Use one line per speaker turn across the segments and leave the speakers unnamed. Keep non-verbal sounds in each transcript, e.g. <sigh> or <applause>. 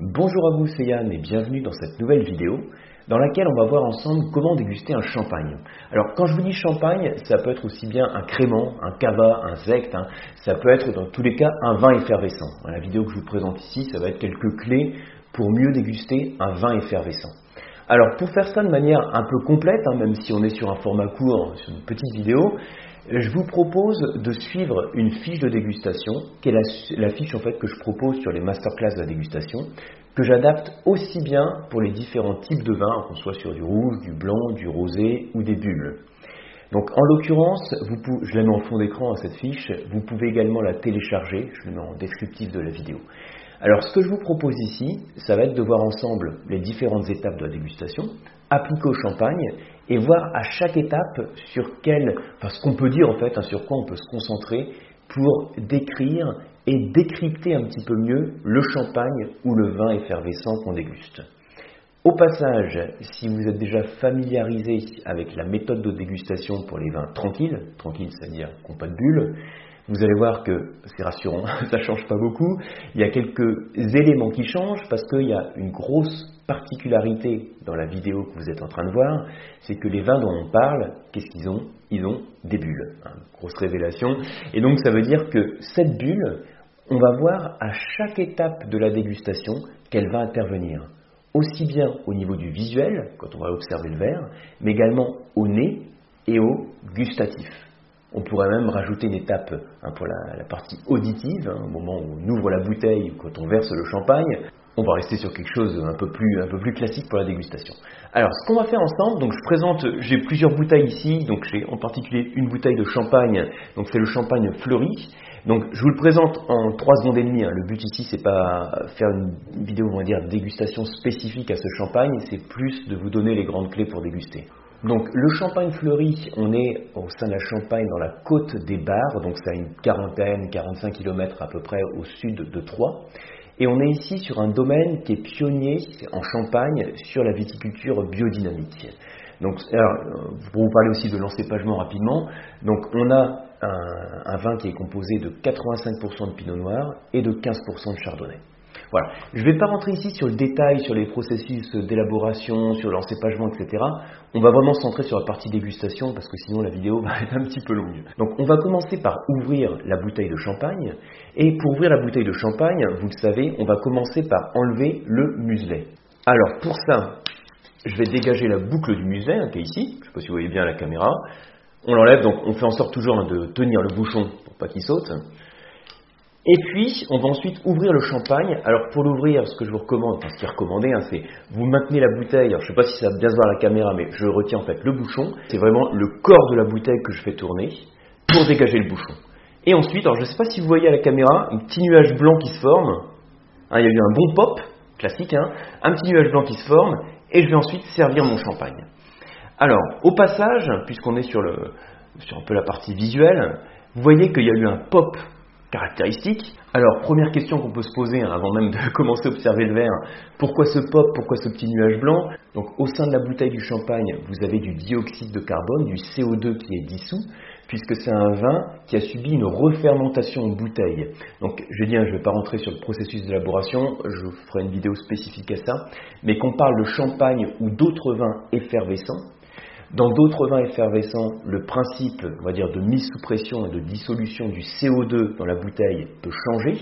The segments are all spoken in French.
Bonjour à vous, c'est Yann et bienvenue dans cette nouvelle vidéo dans laquelle on va voir ensemble comment déguster un champagne. Alors quand je vous dis champagne, ça peut être aussi bien un crément, un cava, un zect, hein. ça peut être dans tous les cas un vin effervescent. La vidéo que je vous présente ici, ça va être quelques clés pour mieux déguster un vin effervescent. Alors pour faire ça de manière un peu complète, hein, même si on est sur un format court, sur une petite vidéo, je vous propose de suivre une fiche de dégustation, qui est la, fiche en fait que je propose sur les masterclass de la dégustation, que j'adapte aussi bien pour les différents types de vins, qu'on soit sur du rouge, du blanc, du rosé ou des bulles. Donc en l'occurrence, je la mets en fond d'écran à cette fiche, vous pouvez également la télécharger, je la mets en descriptif de la vidéo. Alors ce que je vous propose ici, ça va être de voir ensemble les différentes étapes de la dégustation, appliquer au champagne et voir à chaque étape sur quel, ce qu'on peut dire en fait, hein, sur quoi on peut se concentrer pour décrire et décrypter un petit peu mieux le champagne ou le vin effervescent qu'on déguste. Au passage, si vous êtes déjà familiarisé avec la méthode de dégustation pour les vins tranquilles, tranquilles c'est-à-dire qu'on pas de bulles, vous allez voir que c'est rassurant, <laughs> ça change pas beaucoup. Il y a quelques éléments qui changent parce qu'il y a une grosse particularité dans la vidéo que vous êtes en train de voir, c'est que les vins dont on parle, qu'est-ce qu'ils ont? Ils ont des bulles. Hein, grosse révélation. Et donc ça veut dire que cette bulle, on va voir à chaque étape de la dégustation qu'elle va intervenir. Aussi bien au niveau du visuel, quand on va observer le verre, mais également au nez et au gustatif. On pourrait même rajouter une étape hein, pour la, partie auditive, hein, au moment où on ouvre la bouteille, quand on verse le champagne. On va rester sur quelque chose un peu plus, un peu plus classique pour la dégustation. Alors, ce qu'on va faire ensemble, donc je présente, j'ai plusieurs bouteilles ici, donc j'ai en particulier une bouteille de champagne, donc c'est le champagne fleuri. Donc je vous le présente en 3 secondes et demie. Hein. Le but ici, c'est pas faire une vidéo, on va dire, dégustation spécifique à ce champagne, c'est plus de vous donner les grandes clés pour déguster. Donc le champagne fleuri, on est au sein de la Champagne dans la côte des Bars, donc c'est à une quarantaine, 45 km à peu près au sud de Troyes. Et on est ici sur un domaine qui est pionnier en Champagne sur la viticulture biodynamique. Donc, alors, pour vous parler aussi de l'encépagement rapidement, donc on a un, un vin qui est composé de 85% de pinot noir et de 15% de chardonnay. Voilà. Je ne vais pas rentrer ici sur le détail, sur les processus d'élaboration, sur l'encépagement, etc. On va vraiment se centrer sur la partie dégustation parce que sinon la vidéo <laughs> va être un petit peu longue. Donc on va commencer par ouvrir la bouteille de champagne. Et pour ouvrir la bouteille de champagne, vous le savez, on va commencer par enlever le muselet. Alors pour ça, je vais dégager la boucle du muselet qui est ici. Je ne sais pas si vous voyez bien la caméra. On l'enlève, donc on fait en sorte toujours de tenir le bouchon pour pas qu'il saute. Et puis, on va ensuite ouvrir le champagne. Alors, pour l'ouvrir, ce que je vous recommande, ce qui est recommandé, hein, c'est vous maintenez la bouteille. Alors, je ne sais pas si ça va bien se voir à la caméra, mais je retiens en fait le bouchon. C'est vraiment le corps de la bouteille que je fais tourner pour dégager le bouchon. Et ensuite, alors je ne sais pas si vous voyez à la caméra, un petit nuage blanc qui se forme. Hein, il y a eu un bon pop, classique, hein, un petit nuage blanc qui se forme, et je vais ensuite servir mon champagne. Alors, au passage, puisqu'on est sur un peu la partie visuelle, vous voyez qu'il y a eu un pop caractéristiques. Alors, première question qu'on peut se poser hein, avant même de <laughs> commencer à observer le verre, pourquoi ce pop, pourquoi ce petit nuage blanc? Donc, au sein de la bouteille du champagne, vous avez du dioxyde de carbone, du CO2 qui est dissous, puisque c'est un vin qui a subi une refermentation en bouteille. Donc, je dis, hein, je ne vais pas rentrer sur le processus d'élaboration, je ferai une vidéo spécifique à ça, mais qu'on parle de champagne ou d'autres vins effervescents, dans d'autres vins effervescents, le principe, on va dire, de mise sous pression et de dissolution du CO2 dans la bouteille peut changer,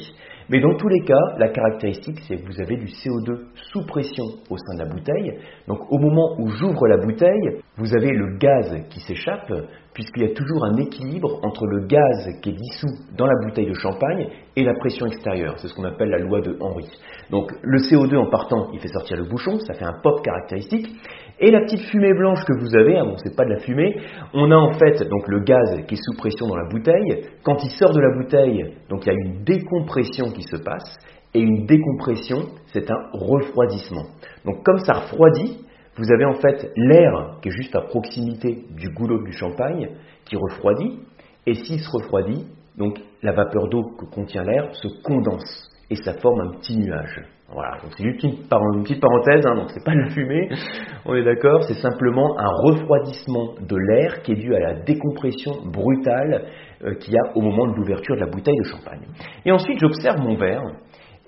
mais dans tous les cas, la caractéristique, c'est que vous avez du CO2 sous pression au sein de la bouteille. Donc au moment où j'ouvre la bouteille, vous avez le gaz qui s'échappe, puisqu'il y a toujours un équilibre entre le gaz qui est dissous dans la bouteille de champagne et la pression extérieure. C'est ce qu'on appelle la loi de Henry. Donc le CO2 en partant, il fait sortir le bouchon, ça fait un pop caractéristique. Et la petite fumée blanche que vous avez, hein, bon c'est pas de la fumée, on a en fait donc le gaz qui est sous pression dans la bouteille. Quand il sort de la bouteille, donc il y a une décompression qui se passe. Et une décompression, c'est un refroidissement. Donc comme ça refroidit, vous avez en fait l'air qui est juste à proximité du goulot du champagne qui refroidit. Et s'il se refroidit, donc la vapeur d'eau que contient l'air se condense et ça forme un petit nuage. Voilà, donc c'est juste une, petite parenthèse, hein, donc c'est pas de la fumée, on est d'accord, c'est simplement un refroidissement de l'air qui est dû à la décompression brutale euh, qu'il y a au moment de l'ouverture de la bouteille de champagne. Et ensuite, j'observe mon verre,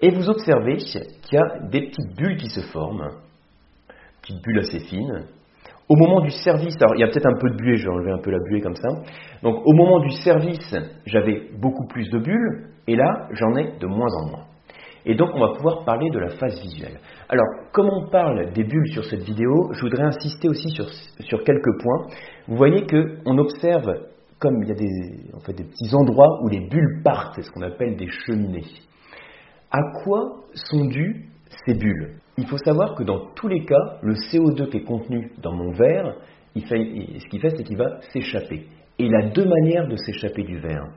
Et vous observez qu'il y a des petites bulles qui se forment, petites bulles assez fines. Au moment du service, alors il y a peut-être un peu de buée, j'ai enlevé un peu la buée comme ça. Donc au moment du service, j'avais beaucoup plus de bulles, et là, j'en ai de moins en moins. Et donc, on va pouvoir parler de la phase visuelle. Alors, comme on parle des bulles sur cette vidéo, je voudrais insister aussi sur, sur quelques points. Vous voyez qu'on observe, comme il y a des, en fait, des petits endroits où les bulles partent, c'est ce qu'on appelle des cheminées. À quoi sont dues ces bulles Il faut savoir que dans tous les cas, le CO2 qui est contenu dans mon verre, ce qu'il fait, c'est qu'il va s'échapper. Et il a deux manières de s'échapper du verre.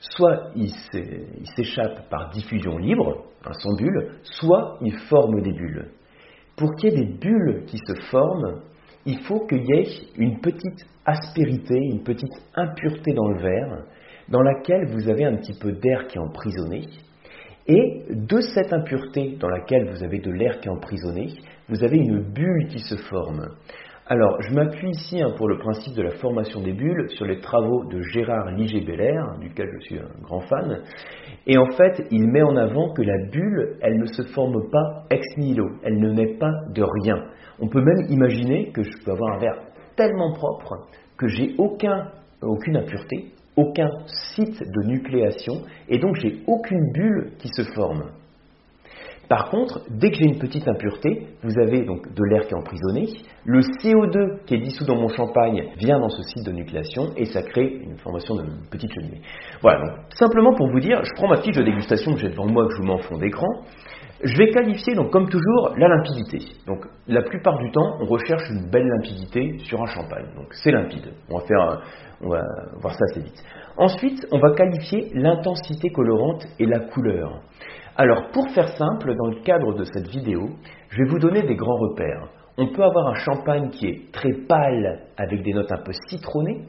Soit il s'échappe par diffusion libre, sans bulle, soit il forme des bulles. Pour qu'il y ait des bulles qui se forment, il faut qu'il y ait une petite aspérité, une petite impureté dans le verre, dans laquelle vous avez un petit peu d'air qui est emprisonné. Et de cette impureté dans laquelle vous avez de l'air qui est emprisonné, vous avez une bulle qui se forme. Alors, je m'appuie ici hein, pour le principe de la formation des bulles sur les travaux de Gérard Liger-Beller, duquel je suis un grand fan. Et en fait, il met en avant que la bulle, elle ne se forme pas ex nihilo, elle ne naît pas de rien. On peut même imaginer que je peux avoir un verre tellement propre que j'ai aucun, aucune impureté, aucun site de nucléation, et donc j'ai aucune bulle qui se forme. Par contre, dès que j'ai une petite impureté, vous avez donc de l'air qui est emprisonné, le CO2 qui est dissous dans mon champagne vient dans ce site de nucléation et ça crée une formation de petite cheminée. Voilà, donc, simplement pour vous dire, je prends ma fiche de dégustation que j'ai devant moi, que je vous mets en fond d'écran. Je vais qualifier, donc, comme toujours, la limpidité. Donc, la plupart du temps, on recherche une belle limpidité sur un champagne. Donc, c'est limpide. On va, faire, on va voir ça assez vite. Ensuite, on va qualifier l'intensité colorante et la couleur. Alors, pour faire simple, dans le cadre de cette vidéo, je vais vous donner des grands repères. On peut avoir un champagne qui est très pâle avec des notes un peu citronnées,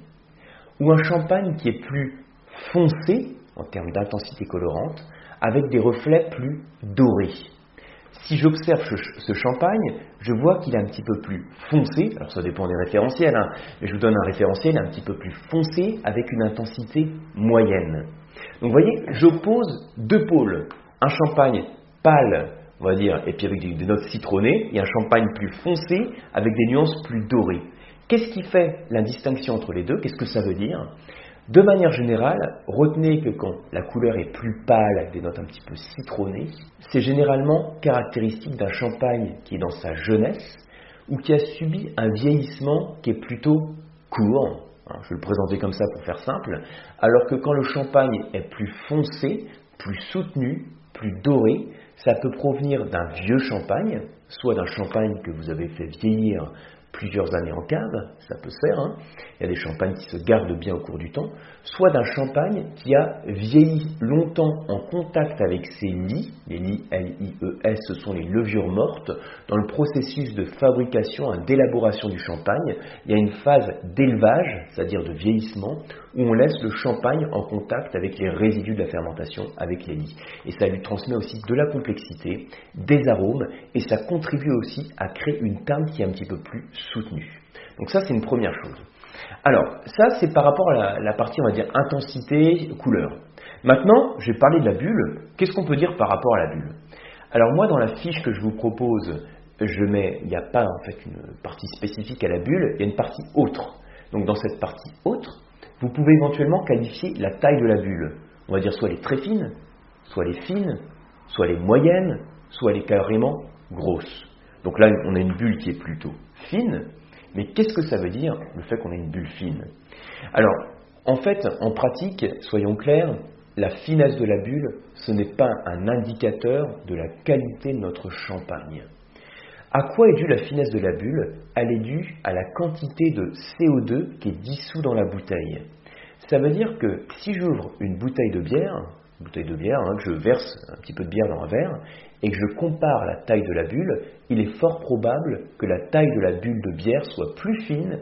ou un champagne qui est plus foncé en termes d'intensité colorante, avec des reflets plus dorés. Si j'observe ce champagne, je vois qu'il est un petit peu plus foncé, alors ça dépend des référentiels, hein, mais je vous donne un référentiel un petit peu plus foncé avec une intensité moyenne. Donc vous voyez, j'oppose deux pôles un champagne pâle, on va dire, et puis avec des, notes citronnées, et un champagne plus foncé avec des nuances plus dorées. Qu'est-ce qui fait la distinction entre les deux? Qu'est-ce que ça veut dire? De manière générale, retenez que quand la couleur est plus pâle avec des notes un petit peu citronnées, c'est généralement caractéristique d'un champagne qui est dans sa jeunesse ou qui a subi un vieillissement qui est plutôt court. je vais le présenter comme ça pour faire simple. Alors que quand le champagne est plus foncé, plus soutenu, plus doré, ça peut provenir d'un vieux champagne, soit d'un champagne que vous avez fait vieillir plusieurs années en cave, ça peut se faire, hein. il y a des champagnes qui se gardent bien au cours du temps, soit d'un champagne qui a vieilli longtemps en contact avec ses lits, les lits L-I-E-S, ce sont les levures mortes, dans le processus de fabrication et d'élaboration du champagne, il y a une phase d'élevage, c'est-à-dire de vieillissement, où on laisse le champagne en contact avec les résidus de la fermentation, avec les lits. Et ça lui transmet aussi de la complexité, des arômes, et ça contribue aussi à créer une teinte qui est un petit peu plus soutenue. Donc ça, c'est une première chose. Alors, ça, c'est par rapport à la, partie, on va dire, intensité, couleur. Maintenant, je vais parler de la bulle. Qu'est-ce qu'on peut dire par rapport à la bulle? Alors moi, dans la fiche que je vous propose, je mets, il n'y a pas en fait une partie spécifique à la bulle, il y a une partie autre. Donc dans cette partie autre, vous pouvez éventuellement qualifier la taille de la bulle. On va dire soit elle est très fine, soit elle est fine, soit elle est moyenne, soit elle est carrément grosse. Donc là, on a une bulle qui est plutôt fine, mais qu'est-ce que ça veut dire, le fait qu'on ait une bulle fine? Alors, en fait, en pratique, soyons clairs, la finesse de la bulle, ce n'est pas un indicateur de la qualité de notre champagne. À quoi est due la finesse de la bulle? Elle est due à la quantité de CO2 qui est dissous dans la bouteille. Ça veut dire que si j'ouvre une bouteille de bière, bouteille de bière, hein, que je verse un petit peu de bière dans un verre, et que je compare la taille de la bulle, il est fort probable que la taille de la bulle de bière soit plus fine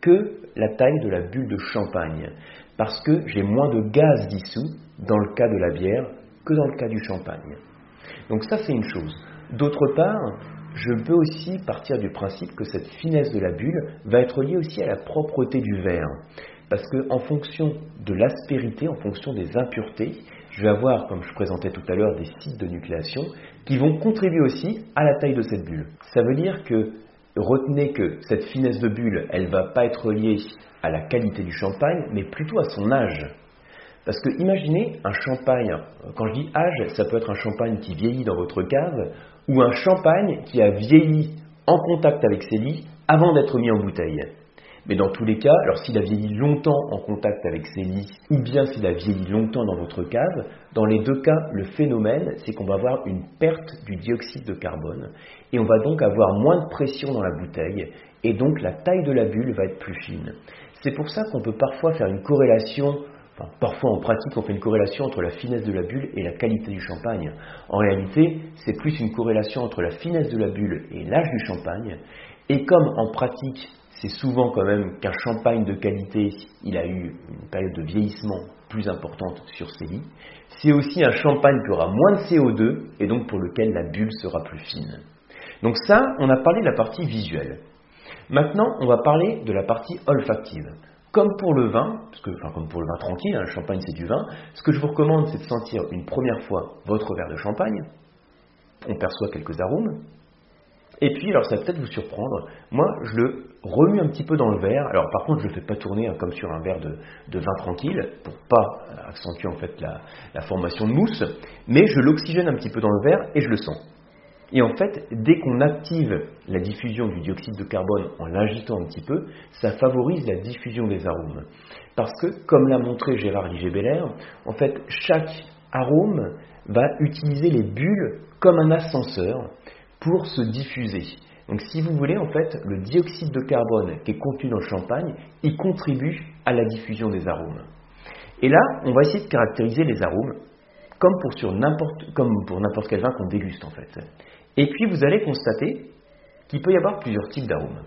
que la taille de la bulle de champagne, parce que j'ai moins de gaz dissous dans le cas de la bière que dans le cas du champagne. Donc ça c'est une chose. D'autre part, je peux aussi partir du principe que cette finesse de la bulle va être liée aussi à la propreté du verre. Parce qu'en fonction de l'aspérité, en fonction des impuretés, je vais avoir, comme je présentais tout à l'heure, des sites de nucléation qui vont contribuer aussi à la taille de cette bulle. Ça veut dire que retenez que cette finesse de bulle, elle ne va pas être liée à la qualité du champagne, mais plutôt à son âge. Parce que imaginez un champagne, quand je dis âge, ça peut être un champagne qui vieillit dans votre cave, ou un champagne qui a vieilli en contact avec ses lits avant d'être mis en bouteille. Mais dans tous les cas, alors s'il a vieilli longtemps en contact avec ses lits, ou bien s'il a vieilli longtemps dans votre cave, dans les deux cas, le phénomène, c'est qu'on va avoir une perte du dioxyde de carbone, et on va donc avoir moins de pression dans la bouteille, et donc la taille de la bulle va être plus fine. C'est pour ça qu'on peut parfois faire une corrélation Enfin, parfois en pratique, on fait une corrélation entre la finesse de la bulle et la qualité du champagne. En réalité, c'est plus une corrélation entre la finesse de la bulle et l'âge du champagne. Et comme en pratique, c'est souvent quand même qu'un champagne de qualité, il a eu une période de vieillissement plus importante sur ses lits, c'est aussi un champagne qui aura moins de CO2 et donc pour lequel la bulle sera plus fine. Donc ça, on a parlé de la partie visuelle. Maintenant, on va parler de la partie olfactive. Comme pour le vin, comme pour le vin tranquille, hein, le champagne c'est du vin, ce que je vous recommande c'est de sentir une première fois votre verre de champagne. On perçoit quelques arômes, et puis, alors ça va peut-être vous surprendre, moi je le remue un petit peu dans le verre. Alors par contre, je ne le fais pas tourner hein, comme sur un verre de, vin tranquille, pour pas accentuer en fait la, formation de mousse, mais je l'oxygène un petit peu dans le verre et je le sens. Et en fait, dès qu'on active la diffusion du dioxyde de carbone en l'agitant un petit peu, ça favorise la diffusion des arômes. Parce que, comme l'a montré Gérard Ligé-Bellaire, en fait, chaque arôme va utiliser les bulles comme un ascenseur pour se diffuser. Donc si vous voulez, en fait, le dioxyde de carbone qui est contenu dans le champagne, il contribue à la diffusion des arômes. Et là, on va essayer de caractériser les arômes comme pour, n'importe, quel vin qu'on déguste en fait. Et puis vous allez constater qu'il peut y avoir plusieurs types d'arômes.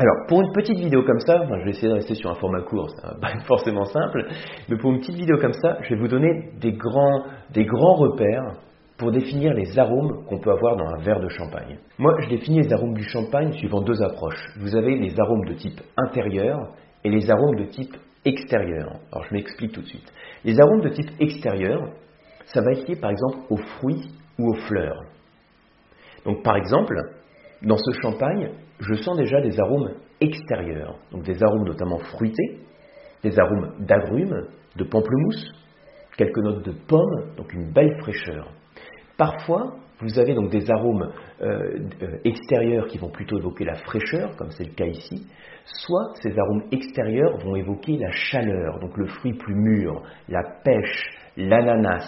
Alors, pour une petite vidéo comme ça, je vais essayer de rester sur un format court, va pas <laughs> forcément simple, mais pour une petite vidéo comme ça, je vais vous donner des grands repères pour définir les arômes qu'on peut avoir dans un verre de champagne. Moi, je définis les arômes du champagne suivant deux approches. Vous avez les arômes de type intérieur et les arômes de type extérieur. Alors, je m'explique tout de suite. Les arômes de type extérieur, ça va être lié par exemple aux fruits ou aux fleurs. Donc, par exemple, dans ce champagne, je sens déjà des arômes extérieurs, donc des arômes notamment fruités, des arômes d'agrumes, de pamplemousse, quelques notes de pommes, donc une belle fraîcheur. Parfois, vous avez donc des arômes euh, euh, extérieurs qui vont plutôt évoquer la fraîcheur, comme c'est le cas ici, soit ces arômes extérieurs vont évoquer la chaleur, donc le fruit plus mûr, la pêche, l'ananas,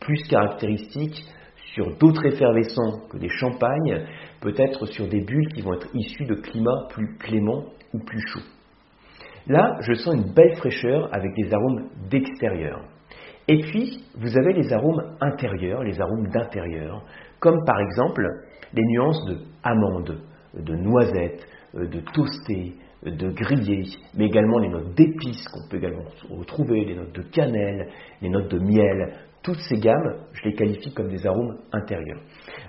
plus caractéristique sur d'autres effervescents que des champagnes, peut-être sur des bulles qui vont être issues de climats plus cléments ou plus chauds. Là, je sens une belle fraîcheur avec des arômes d'extérieur. Et puis, vous avez les arômes intérieurs, les arômes d'intérieur, comme par exemple les nuances de amandes, de noisettes, euh, de toasté, de grillé, mais également les notes d'épices qu'on peut également retrouver, les notes de cannelle, les notes de miel, toutes ces gammes, je les qualifie comme des arômes intérieurs.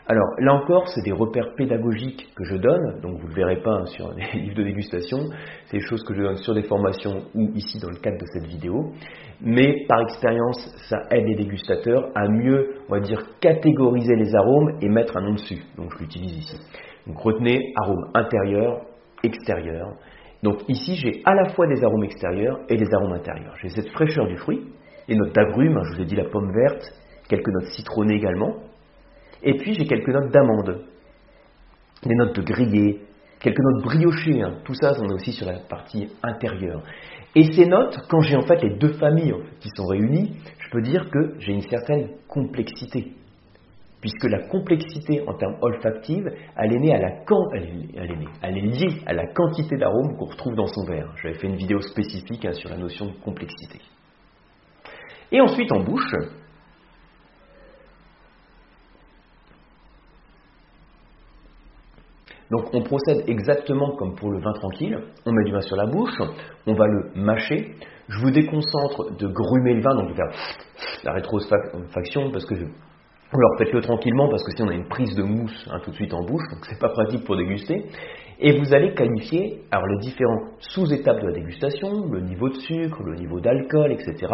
Alors là encore, c'est des repères pédagogiques que je donne, donc vous ne le verrez pas sur les <laughs> livres de dégustation, c'est des choses que je donne sur des formations ou ici dans le cadre de cette vidéo, mais par expérience, ça aide les dégustateurs à mieux, on va dire, catégoriser les arômes et mettre un nom dessus. Donc je l'utilise ici. Donc retenez arômes intérieurs, extérieurs. Donc ici, j'ai à la fois des arômes extérieurs et des arômes intérieurs. J'ai cette fraîcheur du fruit, les notes d'agrumes, je vous ai dit la pomme verte, quelques notes citronnées également, et puis j'ai quelques notes d'amande, des notes de grillé, quelques notes briochées, hein. tout ça on est aussi sur la partie intérieure. Et ces notes, quand j'ai en fait les deux familles qui sont réunies, je peux dire que j'ai une certaine complexité. Puisque la complexité en termes olfactifs, elle est, à la elle est, liée à la quantité d'arômes qu'on retrouve dans son verre. J'avais fait une vidéo spécifique hein, sur la notion de complexité. Et ensuite en bouche, donc on procède exactement comme pour le vin tranquille, on met du vin sur la bouche, on va le mâcher, je vous déconcentre de grumer le vin, donc de faire la rétrofaction, parce que alors faites-le tranquillement parce que si on a une prise de mousse hein, tout de suite en bouche, donc c'est pas pratique pour déguster. Et vous allez qualifier alors les différentes sous-étapes de la dégustation, le niveau de sucre, le niveau d'alcool, etc.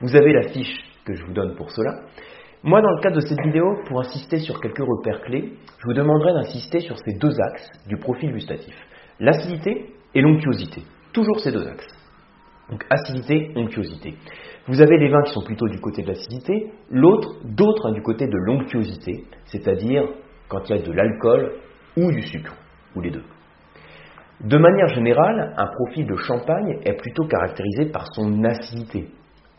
Vous avez la fiche que je vous donne pour cela. Moi, dans le cadre de cette vidéo, pour insister sur quelques repères clés, je vous demanderai d'insister sur ces deux axes du profil gustatif. L'acidité et l'onctuosité. Toujours ces deux axes. Donc acidité, onctuosité. Vous avez les vins qui sont plutôt du côté de l'acidité, l'autre, d'autres hein, du côté de l'onctuosité, c'est-à-dire quand il y a de l'alcool ou du sucre, ou les deux. De manière générale, un profil de champagne est plutôt caractérisé par son acidité.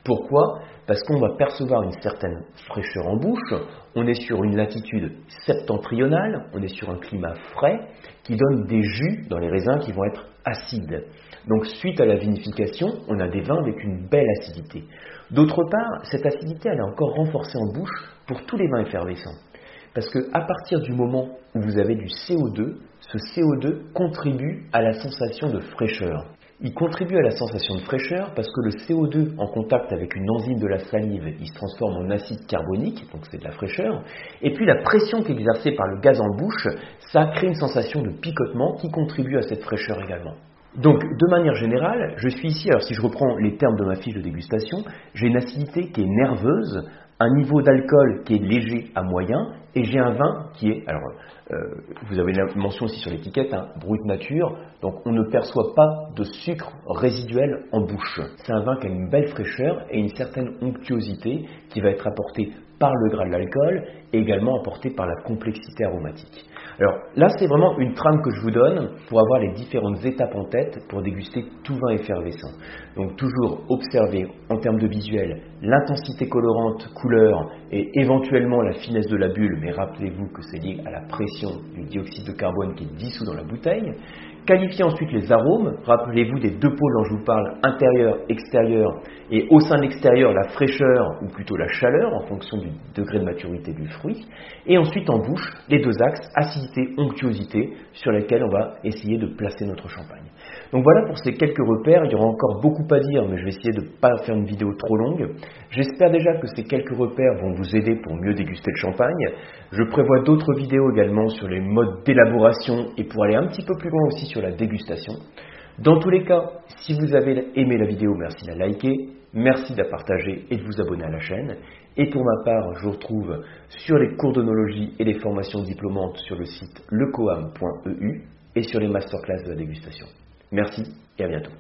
Pourquoi? Parce qu'on va percevoir une certaine fraîcheur en bouche, on est sur une latitude septentrionale, on est sur un climat frais qui donne des jus dans les raisins qui vont être acides. Donc suite à la vinification, on a des vins avec une belle acidité. D'autre part, cette acidité elle est encore renforcée en bouche pour tous les vins effervescents. Parce qu'à partir du moment où vous avez du CO2, ce CO2 contribue à la sensation de fraîcheur. Il contribue à la sensation de fraîcheur parce que le CO2 en contact avec une enzyme de la salive, il se transforme en acide carbonique, donc c'est de la fraîcheur. Et puis la pression qui est exercée par le gaz en bouche, ça crée une sensation de picotement qui contribue à cette fraîcheur également. Donc, de manière générale, je suis ici, alors si je reprends les termes de ma fiche de dégustation, j'ai une acidité qui est nerveuse, un niveau d'alcool qui est léger à moyen, et j'ai un vin qui est, alors euh, vous avez la mention aussi sur l'étiquette, hein, brut nature, donc on ne perçoit pas de sucre résiduel en bouche. C'est un vin qui a une belle fraîcheur et une certaine onctuosité qui va être apportée par le gras de l'alcool et également apportée par la complexité aromatique. Alors là, c'est vraiment une trame que je vous donne pour avoir les différentes étapes en tête pour déguster tout vin effervescent. Donc toujours observer en termes de visuel l'intensité colorante, couleur et éventuellement la finesse de la bulle, mais rappelez-vous que c'est lié à la pression du dioxyde de carbone qui est dissous dans la bouteille. Qualifiez ensuite les arômes. Rappelez-vous des deux pôles dont je vous parle, intérieur, extérieur, et au sein de l'extérieur, la fraîcheur ou plutôt la chaleur en fonction du degré de maturité du fruit. Et ensuite en bouche, les deux axes, acidité, onctuosité, sur lesquels on va essayer de placer notre champagne. Donc voilà pour ces quelques repères. Il y aura encore beaucoup à dire, mais je vais essayer de ne pas faire une vidéo trop longue. J'espère déjà que ces quelques repères vont vous aider pour mieux déguster le champagne. Je prévois d'autres vidéos également sur les modes d'élaboration et pour aller un petit peu plus loin aussi sur la dégustation. Dans tous les cas, si vous avez aimé la vidéo, merci de la liker, merci de la partager et de vous abonner à la chaîne. Et pour ma part, je vous retrouve sur les cours d'onologie et les formations diplômantes sur le site lecoam.eu et sur les masterclass de la dégustation. Merci et à bientôt.